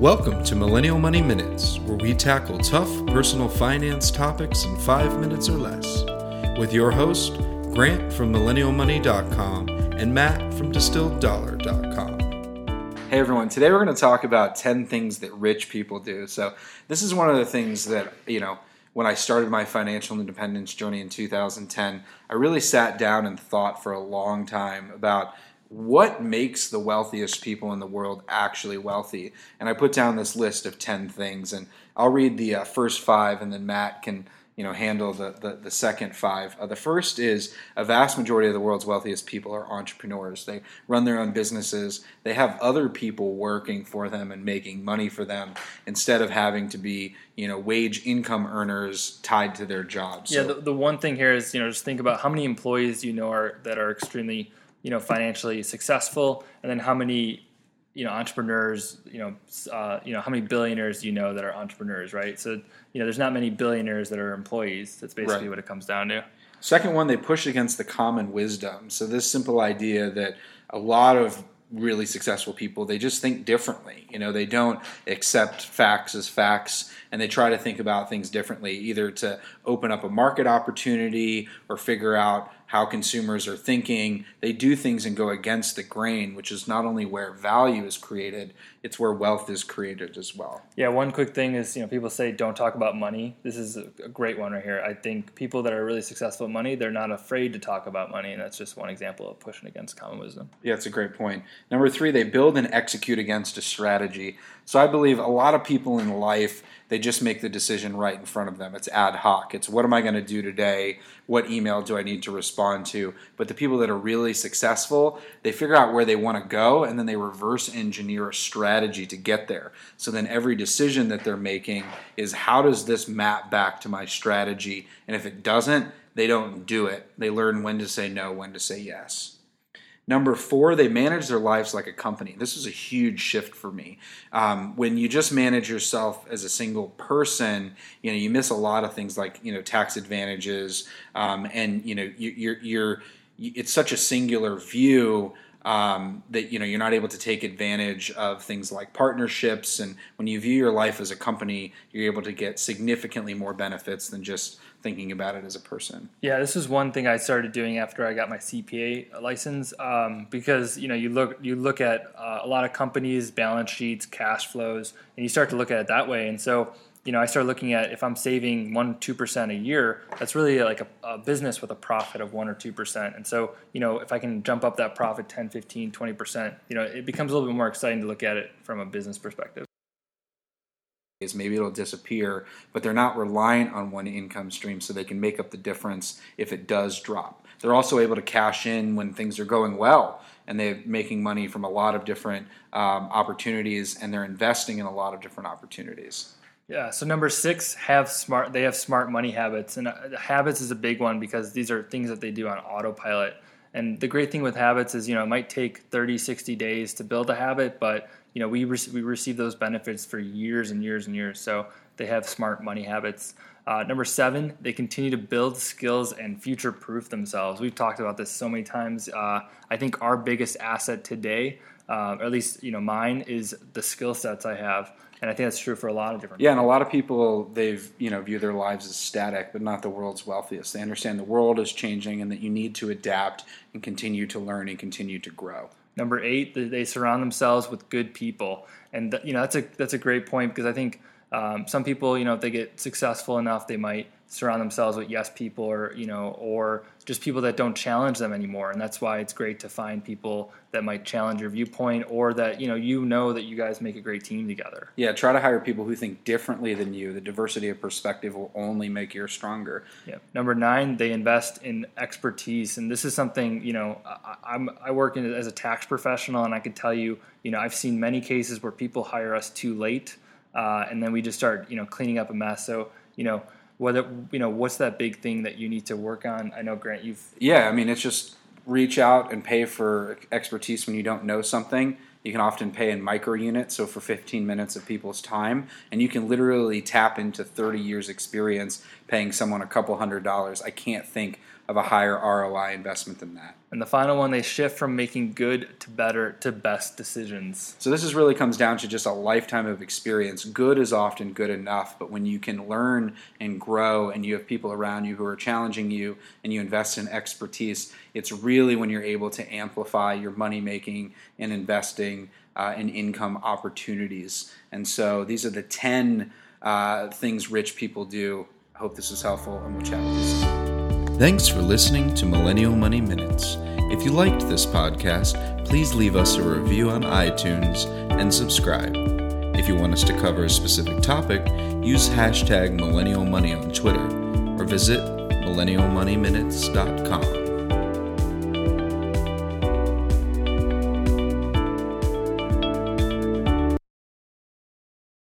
Welcome to Millennial Money Minutes, where we tackle tough personal finance topics in five minutes or less. With your host, Grant from MillennialMoney.com and Matt from DistilledDollar.com. Hey everyone, today we're going to talk about 10 things that rich people do. So, this is one of the things that, you know, when I started my financial independence journey in 2010, I really sat down and thought for a long time about what makes the wealthiest people in the world actually wealthy. And I put down this list of 10 things, and I'll read the uh, first five, and then Matt can you know handle the, the, the second five. Uh, the first is a vast majority of the world's wealthiest people are entrepreneurs. They run their own businesses. They have other people working for them and making money for them instead of having to be you know wage income earners tied to their jobs. Yeah, so, the, the one thing here is you know just think about how many employees you know are that are extremely you know financially successful, and then how many you know entrepreneurs you know uh, you know how many billionaires do you know that are entrepreneurs right? So you know there's not many billionaires that are employees. That's basically right. what it comes down to. Second one they push against the common wisdom. So this simple idea that a lot of really successful people they just think differently. You know they don't accept facts as facts and they try to think about things differently either to open up a market opportunity or figure out how consumers are thinking. They do things and go against the grain, which is not only where value is created, it's where wealth is created as well. Yeah, one quick thing is, you know, people say don't talk about money. This is a great one right here. I think people that are really successful at money, they're not afraid to talk about money, and that's just one example of pushing against common wisdom. Yeah, it's a great point. Number 3, they build and execute against a strategy. So I believe a lot of people in life they just make the decision right in front of them. It's ad hoc. It's what am I going to do today? What email do I need to respond to? But the people that are really successful, they figure out where they want to go and then they reverse engineer a strategy to get there. So then every decision that they're making is how does this map back to my strategy? And if it doesn't, they don't do it. They learn when to say no, when to say yes. Number four, they manage their lives like a company. This is a huge shift for me. Um, when you just manage yourself as a single person, you know you miss a lot of things like you know tax advantages, um, and you know you, you're, you're it's such a singular view um, that you know you're not able to take advantage of things like partnerships. And when you view your life as a company you're able to get significantly more benefits than just thinking about it as a person. Yeah this is one thing i started doing after i got my cpa license um, because you know you look you look at uh, a lot of companies balance sheets cash flows and you start to look at it that way. And so you know, I started looking at if I'm saving one, two percent a year, that's really like a, a, business with a profit of one or two percent. And so, you know, if I can jump up that profit 10, 15, 20 percent, you know, it becomes a little bit more exciting to look at it from a business perspective. Is Maybe it'll disappear, but they're not reliant on one income stream, so they can make up the difference if it does drop. They're also able to cash in when things are going well, and they're making money from a lot of different um, opportunities, and they're investing in a lot of different opportunities. Yeah. So number six, have smart. They have smart money habits, and uh, habits is a big one because these are things that they do on autopilot. And the great thing with habits is, you know, it might take 30, 60 days to build a habit, but you know, we re- we receive those benefits for years and years and years. So they have smart money habits. Uh, number seven, they continue to build skills and future proof themselves. We've talked about this so many times. Uh, I think our biggest asset today, uh, or at least you know mine, is the skill sets I have and I think that's true for a lot of different. Yeah, people. and a lot of people they've you know view their lives as static, but not the world's wealthiest. They understand the world is changing and that you need to adapt and continue to learn and continue to grow. Number eight, they surround themselves with good people, and you know that's a that's a great point because I think um, some people, you know, if they get successful enough, they might surround themselves with yes people or you know or just people that don't challenge them anymore. And that's why it's great to find people that might challenge your viewpoint or that you know you know that you guys make a great team together. Yeah try to hire people who think differently than you. The diversity of perspective will only make you stronger. Yeah. Number nine they invest in expertise. And this is something you know I, am i work in, as a tax professional and i could tell you you know i've seen many cases where people hire us too late uh, and then we just start you know cleaning up a mess. So you know whether you know what's that big thing that you need to work on? I know grant you've yeah i mean it's just reach out and pay for expertise when you don't know something. You can often pay in micro units so for 15 minutes of people's time. And you can literally tap into 30 years experience paying someone a couple hundred dollars i can't think of a higher ROI investment than that. And the final one, they shift from making good to better to best decisions. So this is really comes down to just a lifetime of experience. Good is often good enough, but when you can learn and grow and you have people around you who are challenging you and you invest in expertise, it's really when you're able to amplify your money making and investing uh, and income opportunities. And so these are the 10 uh, things rich people do. Hope this was helpful and we'll chat with you soon. Thanks for listening to Millennial Money Minutes. If you liked this podcast, please leave us a review on iTunes and subscribe. If you want us to cover a specific topic, use hashtag Millennial Money on Twitter or visit millennialmoneyminutes.com.